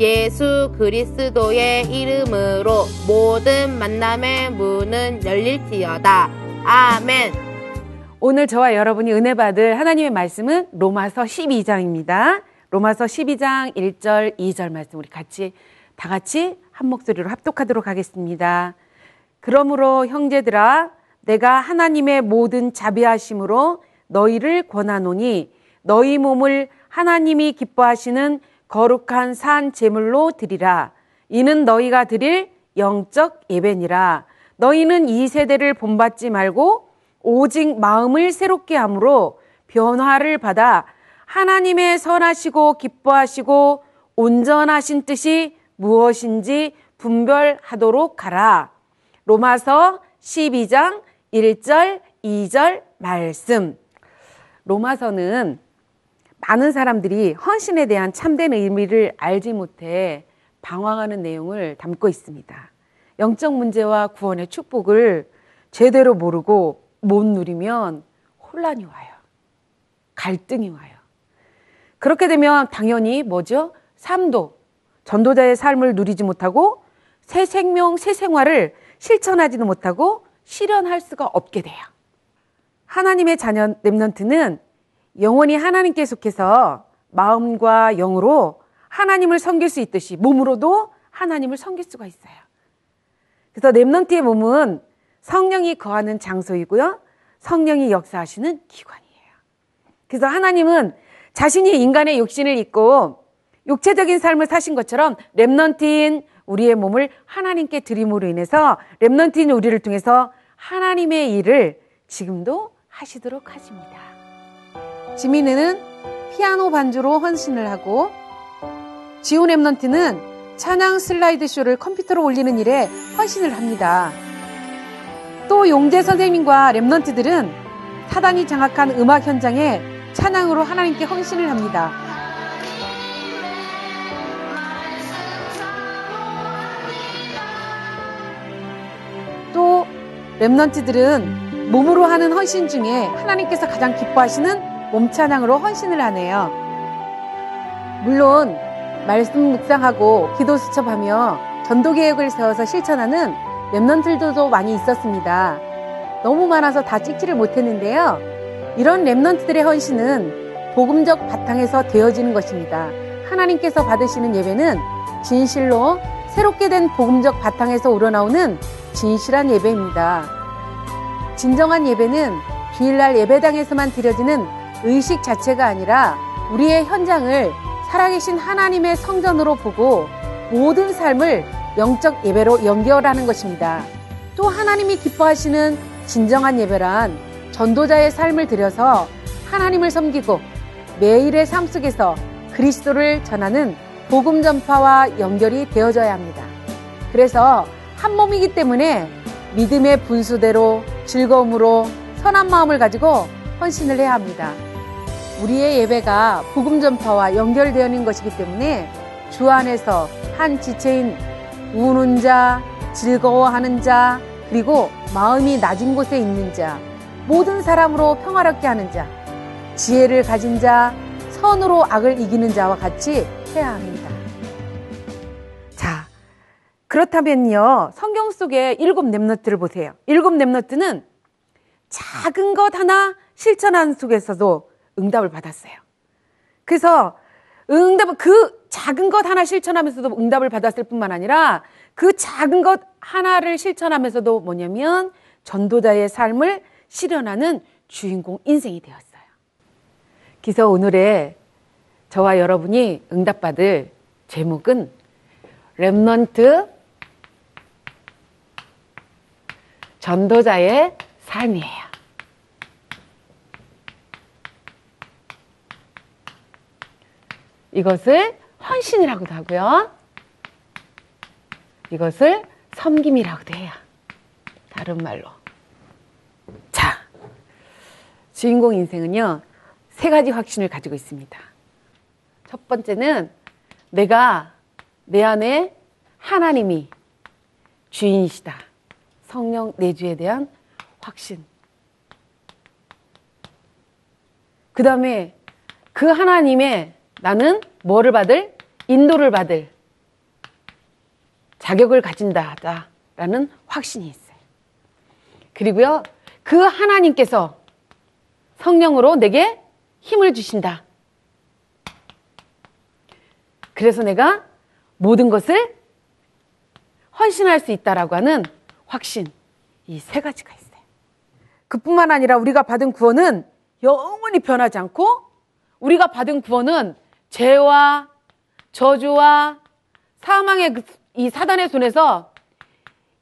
예수 그리스도의 이름으로 모든 만남의 문은 열릴지어다. 아멘. 오늘 저와 여러분이 은혜 받을 하나님의 말씀은 로마서 12장입니다. 로마서 12장 1절, 2절 말씀 우리 같이 다 같이 한 목소리로 합독하도록 하겠습니다. 그러므로 형제들아 내가 하나님의 모든 자비하심으로 너희를 권하노니 너희 몸을 하나님이 기뻐하시는 거룩한 산 제물로 드리라. 이는 너희가 드릴 영적 예배니라. 너희는 이 세대를 본받지 말고 오직 마음을 새롭게 함으로 변화를 받아 하나님의 선하시고 기뻐하시고 온전하신 뜻이 무엇인지 분별하도록 하라. 로마서 12장 1절, 2절 말씀. 로마서는 많은 사람들이 헌신에 대한 참된 의미를 알지 못해 방황하는 내용을 담고 있습니다. 영적 문제와 구원의 축복을 제대로 모르고 못 누리면 혼란이 와요. 갈등이 와요. 그렇게 되면 당연히 뭐죠? 삶도 전도자의 삶을 누리지 못하고 새 생명, 새 생활을 실천하지도 못하고 실현할 수가 없게 돼요. 하나님의 자녀 remnant는 영원히 하나님께 속해서 마음과 영으로 하나님을 섬길 수 있듯이 몸으로도 하나님을 섬길 수가 있어요. 그래서 remnant의 몸은 성령이 거하는 장소이고요. 성령이 역사하시는 기관이에요. 그래서 하나님은 자신이 인간의 육신을 입고 육체적인 삶을 사신 것처럼 remnant인 우리의 몸을 하나님께 드림으로 인해서 remnant인 우리를 통해서 하나님의 일을 지금도 하시도록 하십니다. 지민이는 피아노 반주로 헌신을 하고 지온 remnant는 찬양 슬라이드 쇼를 컴퓨터로 올리는 일에 헌신을 합니다. 또 용재 선생님과 remnant들은 사단이 장악한 음악 현장에 찬양으로 하나님께 헌신을 합니다. 또 랩넌트들은 몸으로 하는 헌신 중에 하나님께서 가장 기뻐하시는 몸 찬양으로 헌신을 하네요. 물론 말씀 묵상하고 기도 수첩하며 전도 계획을 세워서 실천하는 랩넌트들도 많이 있었습니다. 너무 많아서 다 찍지를 못했는데요. 이런 랩넌트들의 헌신은 복음적 바탕에서 되어지는 것입니다. 하나님께서 받으시는 예배는 진실로 새롭게 된 복음적 바탕에서 우러나오는 진실한 예배입니다. 진정한 예배는 주일날 예배당에서만 드려지는 의식 자체가 아니라 우리의 현장을 살아계신 하나님의 성전으로 보고 모든 삶을 영적 예배로 연결하는 것입니다. 또 하나님이 기뻐하시는 진정한 예배란 전도자의 삶을 들여서 하나님을 섬기고 매일의 삶 속에서 그리스도를 전하는 복음 전파와 연결이 되어져야 합니다. 그래서 한 몸이기 때문에 믿음의 분수대로 즐거움으로 선한 마음을 가지고 헌신을 해야 합니다. 우리의 예배가 복음 전파와 연결되어 있는 것이기 때문에 주 안에서 한 지체인 우는 자, 즐거워하는 자, 그리고 마음이 낮은 곳에 있는 자, 모든 사람으로 평화롭게 하는 자, 지혜를 가진 자, 선으로 악을 이기는 자와 같이 해야 합니다. 자, 그렇다면요, 성경 속에 일곱 랩너트를 보세요. 일곱 랩너트는 작은 것 하나 실천하는 속에서도 응답을 받았어요. 그래서 응답, 그 작은 것 하나 실천하면서도 응답을 받았을 뿐만 아니라 그 작은 것 하나를 실천하면서도 뭐냐면 전도자의 삶을 실현하는 주인공 인생이 되었어요. 그래서 오늘의 저와 여러분이 응답받을 제목은 remnant 전도자의 삶이에요. 이것을 헌신이라고도 하고요. 이것을 섬김이라고도 해요. 다른 말로. 자, 주인공 인생은요, 세 가지 확신을 가지고 있습니다. 첫 번째는 내가 내 안에 하나님이 주인이시다. 성령 내주에 대한 확신. 그 다음에 그 하나님의 나는 뭐를 받을? 인도를 받을 자격을 가진다라는 확신이 있어요. 그리고요, 그 하나님께서 성령으로 내게 힘을 주신다. 그래서 내가 모든 것을 헌신할 수 있다라고 하는 확신. 이 세 가지가 있어요. 그뿐만 아니라 우리가 받은 구원은 영원히 변하지 않고 우리가 받은 구원은 죄와 저주와 사망의 그이 사단의 손에서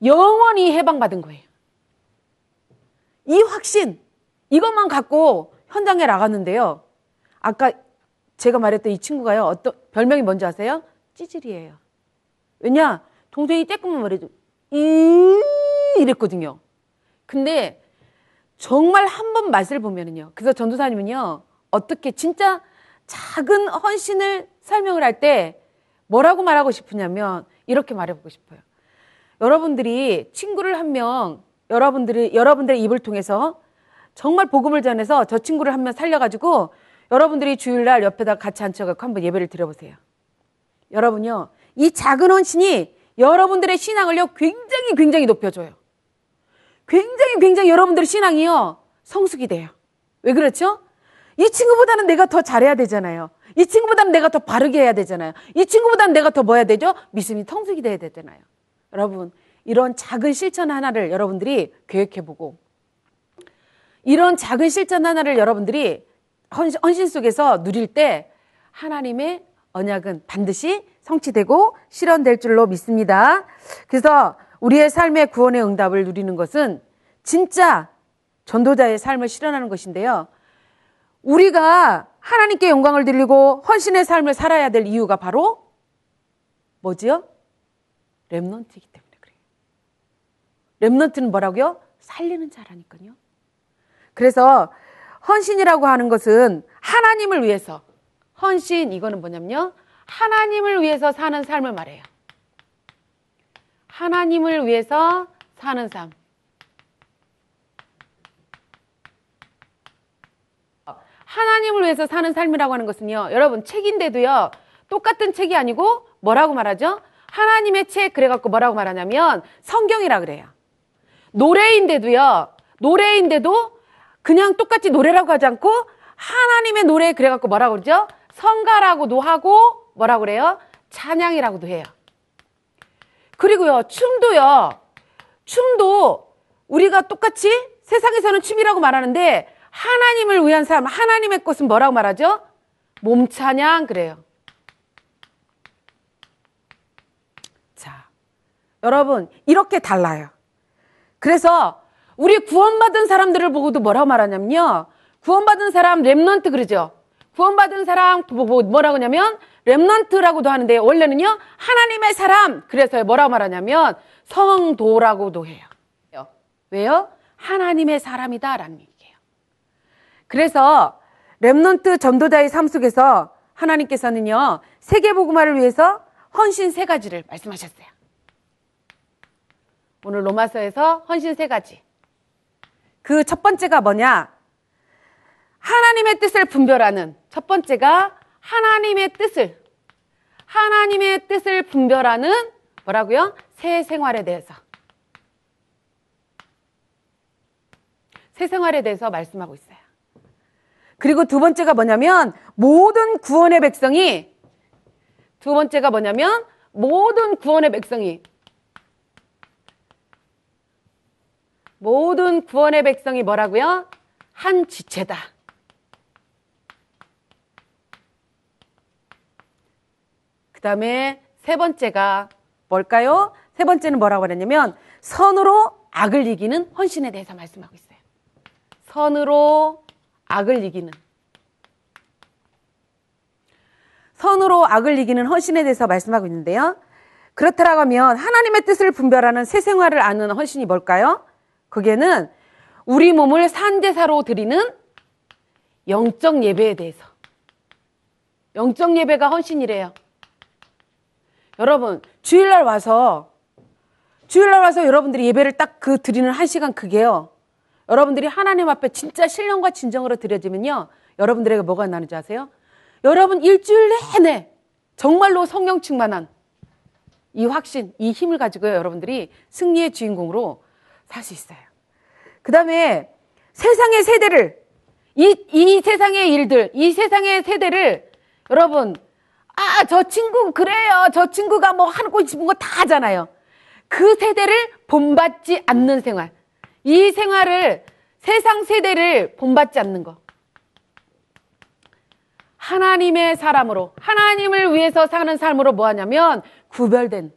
영원히 해방받은 거예요. 이 확신, 이것만 갖고 현장에 나갔는데요. 아까 제가 말했던 이 친구가요. 어떤 별명이 뭔지 아세요? 찌질이에요. 왜냐? 동생이 쬐끔만 말해도 이 이랬거든요. 근데 정말 한 번 맛을 보면은요. 그래서 전도사님은요. 어떻게 진짜 작은 헌신을 설명을 할 때 뭐라고 말하고 싶으냐면 이렇게 말해보고 싶어요. 여러분들이 친구를 한 명, 여러분들이, 여러분들의 입을 통해서 정말 복음을 전해서 저 친구를 한 명 살려가지고 여러분들이 주일날 옆에다 같이 앉혀갖고 한번 예배를 드려보세요. 여러분요, 이 작은 헌신이 여러분들의 신앙을요, 굉장히 굉장히 높여줘요. 굉장히 굉장히 여러분들의 신앙이요, 성숙이 돼요. 왜 그렇죠? 이 친구보다는 내가 더 잘해야 되잖아요. 이 친구보다는 내가 더 바르게 해야 되잖아요. 이 친구보다는 내가 더 뭐 해야 되죠? 믿음이 성숙이 돼야 되잖아요. 여러분, 이런 작은 실천 하나를 여러분들이 계획해보고, 이런 작은 실천 하나를 여러분들이 헌신 속에서 누릴 때 하나님의 언약은 반드시 성취되고 실현될 줄로 믿습니다. 그래서 우리의 삶의 구원의 응답을 누리는 것은 진짜 전도자의 삶을 실현하는 것인데요. 우리가 하나님께 영광을 드리고 헌신의 삶을 살아야 될 이유가 바로 뭐지요? 랩넌트이기 때문에 그래요. 랩넌트는 뭐라고요? 살리는 자라니까요. 그래서 헌신이라고 하는 것은 하나님을 위해서 헌신 이거는 뭐냐면요. 하나님을 위해서 사는 삶을 말해요. 하나님을 위해서 사는 삶. 하나님을 위해서 사는 삶이라고 하는 것은요. 여러분 책인데도요. 똑같은 책이 아니고 뭐라고 말하죠? 하나님의 책 그래갖고 뭐라고 말하냐면 성경이라 그래요. 노래인데도요. 노래인데도 그냥 똑같이 노래라고 하지 않고 하나님의 노래 그래갖고 뭐라고 그러죠? 성가라고도 하고 뭐라고 그래요? 찬양이라고도 해요. 그리고요, 춤도요, 춤도 우리가 똑같이 세상에서는 춤이라고 말하는데 하나님을 위한 삶, 하나님의 것은 뭐라고 말하죠? 몸찬양 그래요. 자, 여러분 이렇게 달라요. 그래서 우리 구원받은 사람들을 보고도 뭐라고 말하냐면요. 구원받은 사람 Remnant 그러죠. 구원받은 사람 뭐, 뭐, 뭐라고 하냐면 Remnant라고도 하는데 원래는요. 하나님의 사람 그래서 뭐라고 말하냐면 성도라고도 해요. 왜요? 하나님의 사람이다라는 얘기. 그래서 Remnant 전도자의 삶 속에서 하나님께서는요, 세계복음화를 위해서 헌신 세 가지를 말씀하셨어요. 오늘 로마서에서 헌신 세 가지. 그 첫 번째가 뭐냐? 하나님의 뜻을 분별하는 첫 번째가 하나님의 뜻을 하나님의 뜻을 분별하는 뭐라고요? 새 생활에 대해서 새 생활에 대해서 말씀하고 있어요. 그리고 두 번째가 뭐냐면 모든 구원의 백성이 두 번째가 뭐냐면 모든 구원의 백성이 모든 구원의 백성이 뭐라고요? 한 지체다. 그 다음에 세 번째가 뭘까요? 세 번째는 뭐라고 하냐면 선으로 악을 이기는 헌신에 대해서 말씀하고 있어요. 선으로 악을 이기는 선으로 악을 이기는 헌신에 대해서 말씀하고 있는데요. 그렇다라고 하면 하나님의 뜻을 분별하는 새 생활을 아는 헌신이 뭘까요? 그게는 우리 몸을 산제사로 드리는 영적 예배에 대해서. 영적 예배가 헌신이래요. 여러분, 주일날 와서, 주일날 와서 여러분들이 예배를 딱 그 드리는 한 시간 그게요. 여러분들이 하나님 앞에 진짜 신령과 진정으로 드려지면요. 여러분들에게 뭐가 나는지 아세요? 여러분 일주일 내내 정말로 성령 충만한 이 확신, 이 힘을 가지고요. 여러분들이 승리의 주인공으로 살 수 있어요. 그 다음에 세상의 세대를, 이, 이 세상의 일들, 이 세상의 세대를 여러분, 아, 저 친구 그래요. 저 친구가 뭐 하고 싶은 거 다 하잖아요. 그 세대를 본받지 않는 생활. 이 생활을 세상 세대를 본받지 않는 거. 하나님의 사람으로 하나님을 위해서 사는 삶으로 뭐 하냐면 구별된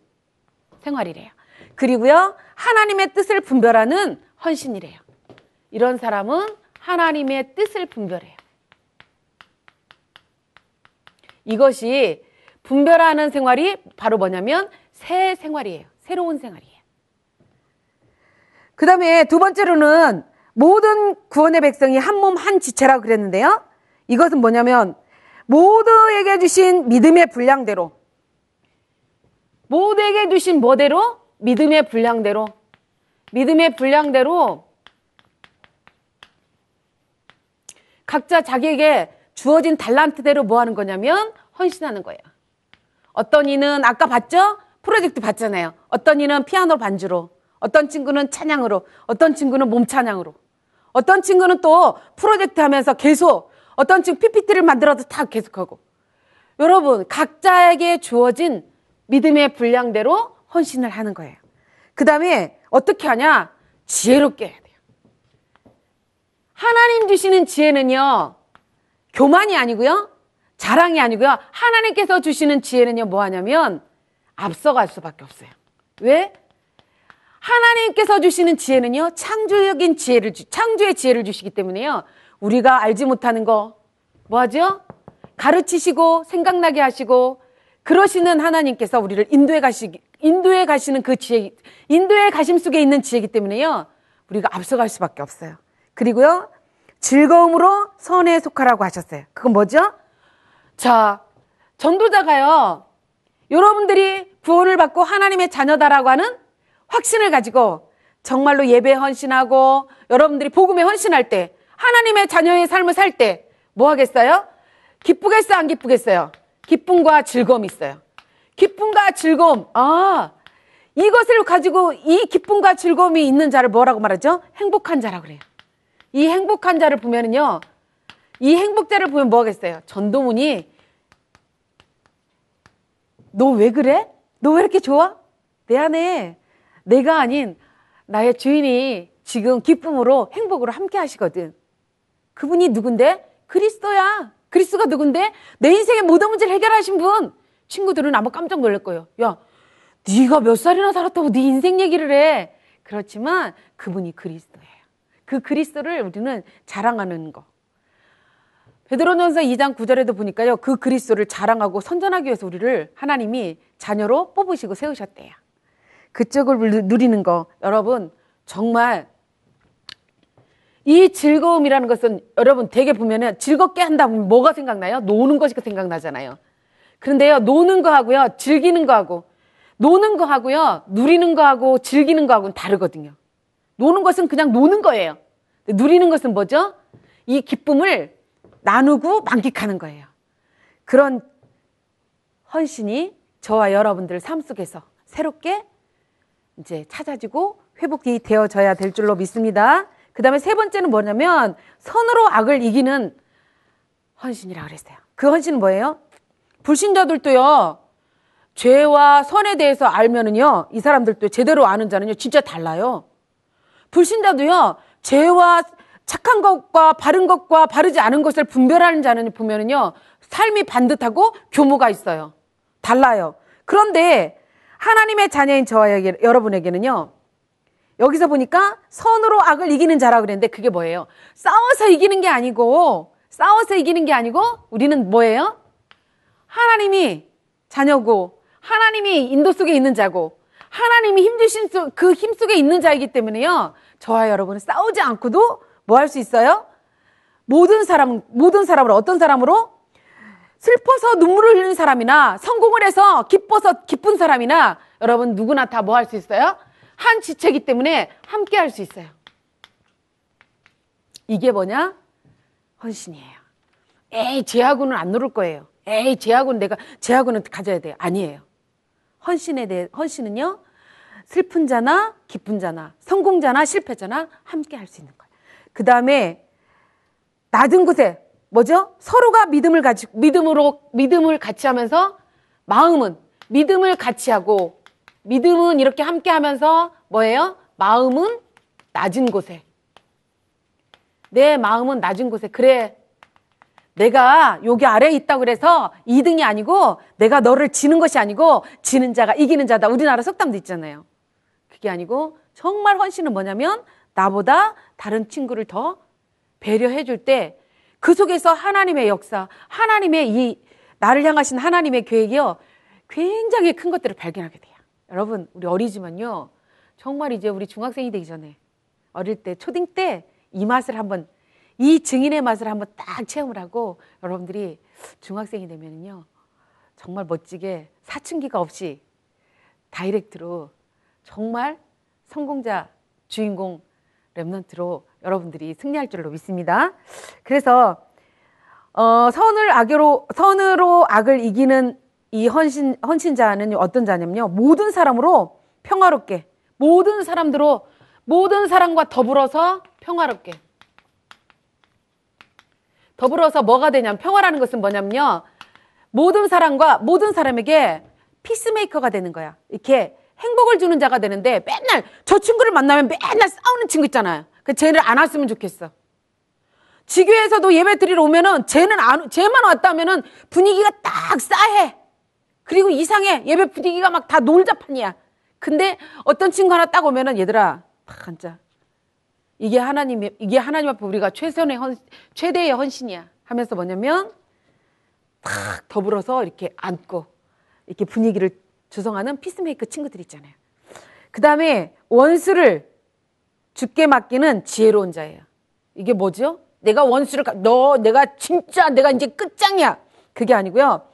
생활이래요. 그리고요. 하나님의 뜻을 분별하는 헌신이래요. 이런 사람은 하나님의 뜻을 분별해요. 이것이 분별하는 생활이 바로 뭐냐면 새 생활이에요. 새로운 생활이에요. 그 다음에 두 번째로는 모든 구원의 백성이 한 몸 한 지체라고 그랬는데요. 이것은 뭐냐면 모두에게 주신 믿음의 분량대로 모두에게 주신 뭐대로? 믿음의 분량대로 믿음의 분량대로 각자 자기에게 주어진 달란트대로 뭐 하는 거냐면 헌신하는 거예요. 어떤 이는 아까 봤죠? 프로젝트 봤잖아요. 어떤 이는 피아노 반주로, 어떤 친구는 찬양으로, 어떤 친구는 몸 찬양으로, 어떤 친구는 또 프로젝트 하면서 계속 어떤 친구 PPT를 만들어도 다 계속하고. 여러분, 각자에게 주어진 믿음의 분량대로 헌신을 하는 거예요. 그 다음에 어떻게 하냐? 지혜롭게 해야 돼요. 하나님 주시는 지혜는요, 교만이 아니고요, 자랑이 아니고요, 하나님께서 주시는 지혜는요, 뭐 하냐면, 앞서갈 수밖에 없어요. 왜? 하나님께서 주시는 지혜는요, 창조적인 지혜를, 창조의 지혜를 주시기 때문에요, 우리가 알지 못하는 거, 뭐 하죠? 가르치시고, 생각나게 하시고, 그러시는 하나님께서 우리를 인도해 가시기, 인도해 가시는 그 지혜, 인도의 가심 속에 있는 지혜이기 때문에요, 우리가 앞서갈 수밖에 없어요. 그리고요, 즐거움으로 선에 속하라고 하셨어요. 그건 뭐죠? 자, 전도자가요, 여러분들이 구원을 받고 하나님의 자녀다라고 하는 확신을 가지고 정말로 예배 헌신하고 여러분들이 복음에 헌신할 때 하나님의 자녀의 삶을 살 때 뭐 하겠어요? 기쁘겠어요? 안 기쁘겠어요? 기쁨과 즐거움이 있어요. 기쁨과 즐거움. 아, 이것을 가지고 이 기쁨과 즐거움이 있는 자를 뭐라고 말하죠? 행복한 자라고 그래요. 이 행복한 자를 보면은요, 이 행복자를 보면 뭐 하겠어요? 전도문이 너 왜 그래? 너 왜 이렇게 좋아? 내 안에 내가 아닌 나의 주인이 지금 기쁨으로 행복으로 함께 하시거든. 그분이 누군데? 그리스도야. 그리스도가 누군데? 내 인생의 모든 문제를 해결하신 분. 친구들은 아마 깜짝 놀랄 거예요. 야, 네가 몇 살이나 살았다고 네 인생 얘기를 해. 그렇지만 그분이 그리스도예요. 그 그리스도를 우리는 자랑하는 거. 베드로전서 2장 9절에도 보니까요. 그 그리스도를 자랑하고 선전하기 위해서 우리를 하나님이 자녀로 뽑으시고 세우셨대요. 그쪽을 누리는 거 여러분 정말 이 즐거움이라는 것은 여러분 되게 보면은 즐겁게 한다 보면 뭐가 생각나요? 노는 것이 생각나잖아요. 그런데요, 노는 거하고요, 즐기는 거하고 노는 거하고요, 누리는 거하고 즐기는 거하고는 다르거든요. 노는 것은 그냥 노는 거예요. 누리는 것은 뭐죠? 이 기쁨을 나누고 만끽하는 거예요. 그런 헌신이 저와 여러분들 삶 속에서 새롭게 이제 찾아지고 회복이 되어져야 될 줄로 믿습니다. 그 다음에 세 번째는 뭐냐면 선으로 악을 이기는 헌신이라 그랬어요. 그 헌신은 뭐예요? 불신자들도요, 죄와 선에 대해서 알면은요, 이 사람들도 제대로 아는 자는요, 진짜 달라요. 불신자도요, 죄와 착한 것과 바른 것과 바르지 않은 것을 분별하는 자는 보면은요, 삶이 반듯하고 교모가 있어요. 달라요. 그런데 하나님의 자녀인 저와 여러분에게는요, 여기서 보니까 선으로 악을 이기는 자라 그랬는데 그게 뭐예요? 싸워서 이기는 게 아니고, 싸워서 이기는 게 아니고, 우리는 뭐예요? 하나님이 자녀고, 하나님이 인도 속에 있는 자고, 하나님이 힘주신 그 힘 속에 있는 자이기 때문에요. 저와 여러분은 싸우지 않고도 뭐 할 수 있어요? 모든 사람, 모든 사람을 어떤 사람으로? 슬퍼서 눈물을 흘리는 사람이나 성공을 해서 기뻐서 기쁜 사람이나 여러분 누구나 다 뭐 할 수 있어요? 한 지체이기 때문에 함께 할 수 있어요. 이게 뭐냐? 헌신이에요. 에이, 제하고는 안 누를 거예요. 에이, 제하고는 내가, 제하고는 가져야 돼요. 아니에요. 헌신에 대해, 헌신은요, 슬픈 자나 기쁜 자나 성공자나 실패자나 함께 할 수 있는 거예요. 그 다음에 낮은 곳에 뭐죠? 서로가 믿음을 가지 믿음으로 믿음을 같이 하면서 마음은 믿음을 같이 하고 믿음은 이렇게 함께 하면서 뭐예요? 마음은 낮은 곳에 내 마음은 낮은 곳에 그래 내가 여기 아래에 있다 그래서 2등이 아니고 내가 너를 지는 것이 아니고 지는 자가 이기는 자다. 우리나라 속담도 있잖아요. 그게 아니고 정말 헌신은 뭐냐면 나보다 다른 친구를 더 배려해 줄 때 그 속에서 하나님의 역사, 하나님의 이 나를 향하신 하나님의 계획이요. 굉장히 큰 것들을 발견하게 돼요. 여러분, 우리 어리지만요. 정말 이제 우리 중학생이 되기 전에 어릴 때, 초딩 때 이 맛을 한번 이 증인의 맛을 한번 딱 체험을 하고 여러분들이 중학생이 되면은요. 정말 멋지게 사춘기가 없이 다이렉트로 정말 성공자 주인공 랩런트로 여러분들이 승리할 줄로 믿습니다. 그래서 어, 선을 악으로 선으로 악을 이기는 이 헌신 헌신자는 어떤 자냐면요. 모든 사람으로 평화롭게 모든 사람들로 모든 사람과 더불어서 평화롭게 더불어서 뭐가 되냐면 평화라는 것은 뭐냐면요. 모든 사람과 모든 사람에게 피스메이커가 되는 거야. 이렇게 행복을 주는 자가 되는데 맨날 저 친구를 만나면 맨날 싸우는 친구 있잖아요. 그 쟤를 안 왔으면 좋겠어. 지교에서도 예배 드리러 오면은 쟤는 안, 쟤만 왔다면은 분위기가 딱 싸해. 그리고 이상해. 예배 분위기가 막 다 놀자판이야. 근데 어떤 친구 하나 딱 오면은 얘들아, 딱 앉아. 이게 하나님, 이게 하나님 앞에 우리가 최선의 헌, 최대의 헌신이야. 하면서 뭐냐면 탁 더불어서 이렇게 앉고 이렇게 분위기를 조성하는 피스메이커 친구들 있잖아요. 그 다음에 원수를 죽게 맡기는 지혜로운 자예요. 이게 뭐죠? 내가 원수를, 너, 내가 진짜 내가 이제 끝장이야. 그게 아니고요.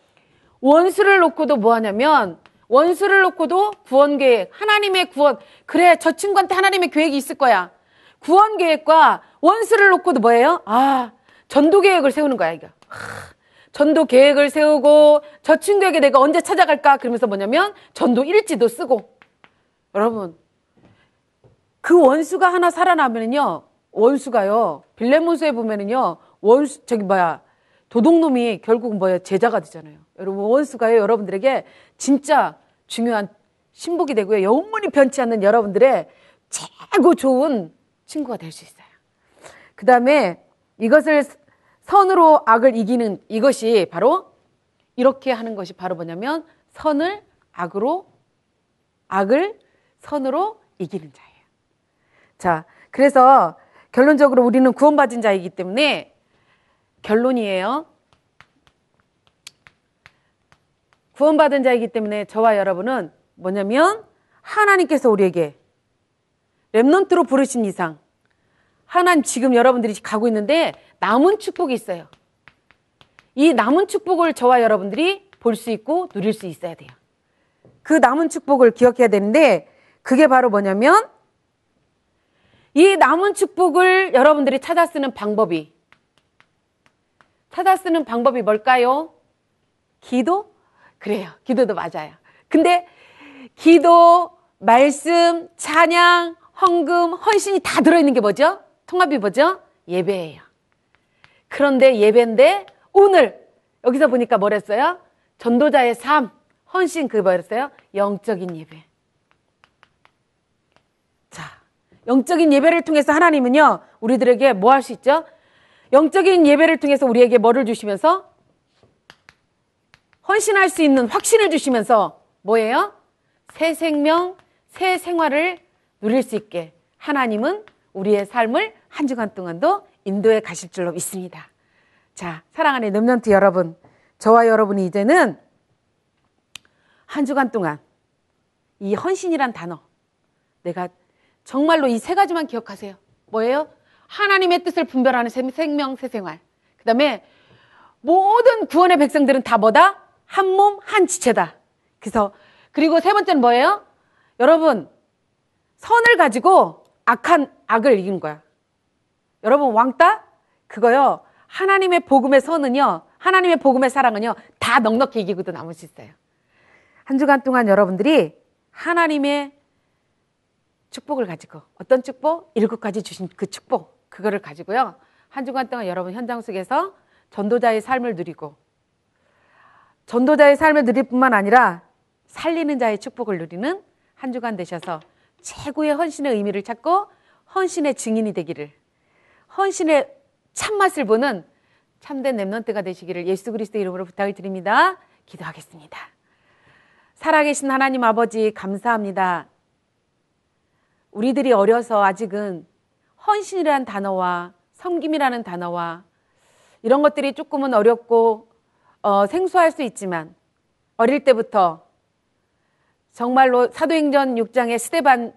원수를 놓고도 뭐 하냐면, 원수를 놓고도 구원 계획, 하나님의 구원. 그래, 저 친구한테 하나님의 계획이 있을 거야. 구원 계획과 원수를 놓고도 뭐예요? 아, 전도 계획을 세우는 거야, 이거. 전도 계획을 세우고 저 친구에게 내가 언제 찾아갈까 그러면서 뭐냐면 전도 일지도 쓰고 여러분 그 원수가 하나 살아나면은요 원수가요 빌레몬스에 보면은요 원수 저기 뭐야 도둑놈이 결국 뭐야 제자가 되잖아요. 여러분 원수가요 여러분들에게 진짜 중요한 신복이 되고요. 영원히 변치 않는 여러분들의 최고 좋은 친구가 될 수 있어요. 그 다음에 이것을 선으로 악을 이기는 이것이 바로 이렇게 하는 것이 바로 뭐냐면 선을 악으로 악을 선으로 이기는 자예요. 자, 그래서 결론적으로 우리는 구원받은 자이기 때문에 결론이에요. 구원받은 자이기 때문에 저와 여러분은 뭐냐면 하나님께서 우리에게 렘넌트로 부르신 이상 하나님 지금 여러분들이 가고 있는데 남은 축복이 있어요. 이 남은 축복을 저와 여러분들이 볼 수 있고 누릴 수 있어야 돼요. 그 남은 축복을 기억해야 되는데 그게 바로 뭐냐면 이 남은 축복을 여러분들이 찾아 쓰는 방법이 찾아 쓰는 방법이 뭘까요? 기도? 그래요. 기도도 맞아요. 근데 기도, 말씀, 찬양, 헌금, 헌신이 다 들어있는 게 뭐죠? 통합이 뭐죠? 예배예요. 그런데 예배인데 오늘 여기서 보니까 뭐랬어요? 전도자의 삶, 헌신 그 뭐였어요? 영적인 예배. 자, 영적인 예배를 통해서 하나님은요, 우리들에게 뭐 할 수 있죠? 영적인 예배를 통해서 우리에게 뭐를 주시면서 헌신할 수 있는 확신을 주시면서 뭐예요? 새 생명, 새 생활을 누릴 수 있게 하나님은 우리의 삶을 한 주간 동안도 인도에 가실 줄로 믿습니다. 자, 사랑하는 렘넌트 여러분, 저와 여러분이 이제는 한 주간 동안 이 헌신이란 단어, 내가 정말로 이 세 가지만 기억하세요. 뭐예요? 하나님의 뜻을 분별하는 생명, 새 생활. 그 다음에 모든 구원의 백성들은 다 뭐다? 한 몸, 한 지체다. 그래서, 그리고 세 번째는 뭐예요? 여러분, 선을 가지고 악한 악을 이긴 거야. 여러분, 왕따? 그거요. 하나님의 복음의 선은요, 하나님의 복음의 사랑은요, 다 넉넉히 이기고도 남을 수 있어요. 한 주간 동안 여러분들이 하나님의 축복을 가지고, 어떤 축복? 일곱 가지 주신 그 축복, 그거를 가지고요. 한 주간 동안 여러분 현장 속에서 전도자의 삶을 누리고, 전도자의 삶을 누릴 뿐만 아니라 살리는 자의 축복을 누리는 한 주간 되셔서 최고의 헌신의 의미를 찾고 헌신의 증인이 되기를, 헌신의 참맛을 보는 참된 랩런트가 되시기를 예수 그리스도 이름으로 부탁을 드립니다. 기도하겠습니다. 살아계신 하나님 아버지 감사합니다. 우리들이 어려서 아직은 헌신이라는 단어와 섬김이라는 단어와 이런 것들이 조금은 어렵고 어, 생소할 수 있지만 어릴 때부터 정말로 사도행전 6장의 스데반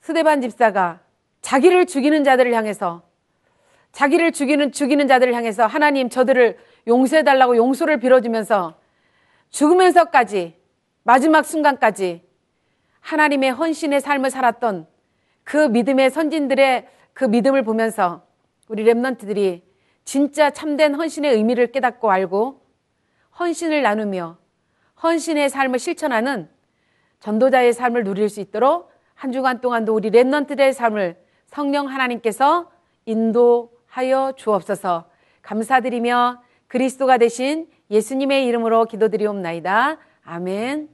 스데반 집사가 자기를 죽이는 자들을 향해서 자기를 죽이는 죽이는 자들을 향해서 하나님 저들을 용서해 달라고 용서를 빌어주면서 죽으면서까지 마지막 순간까지 하나님의 헌신의 삶을 살았던 그 믿음의 선진들의 그 믿음을 보면서 우리 랩런트들이 진짜 참된 헌신의 의미를 깨닫고 알고 헌신을 나누며 헌신의 삶을 실천하는 전도자의 삶을 누릴 수 있도록 한 주간 동안도 우리 랩런트들의 삶을 성령 하나님께서 인도하여 주옵소서 감사드리며 그리스도가 되신 예수님의 이름으로 기도드리옵나이다. 아멘.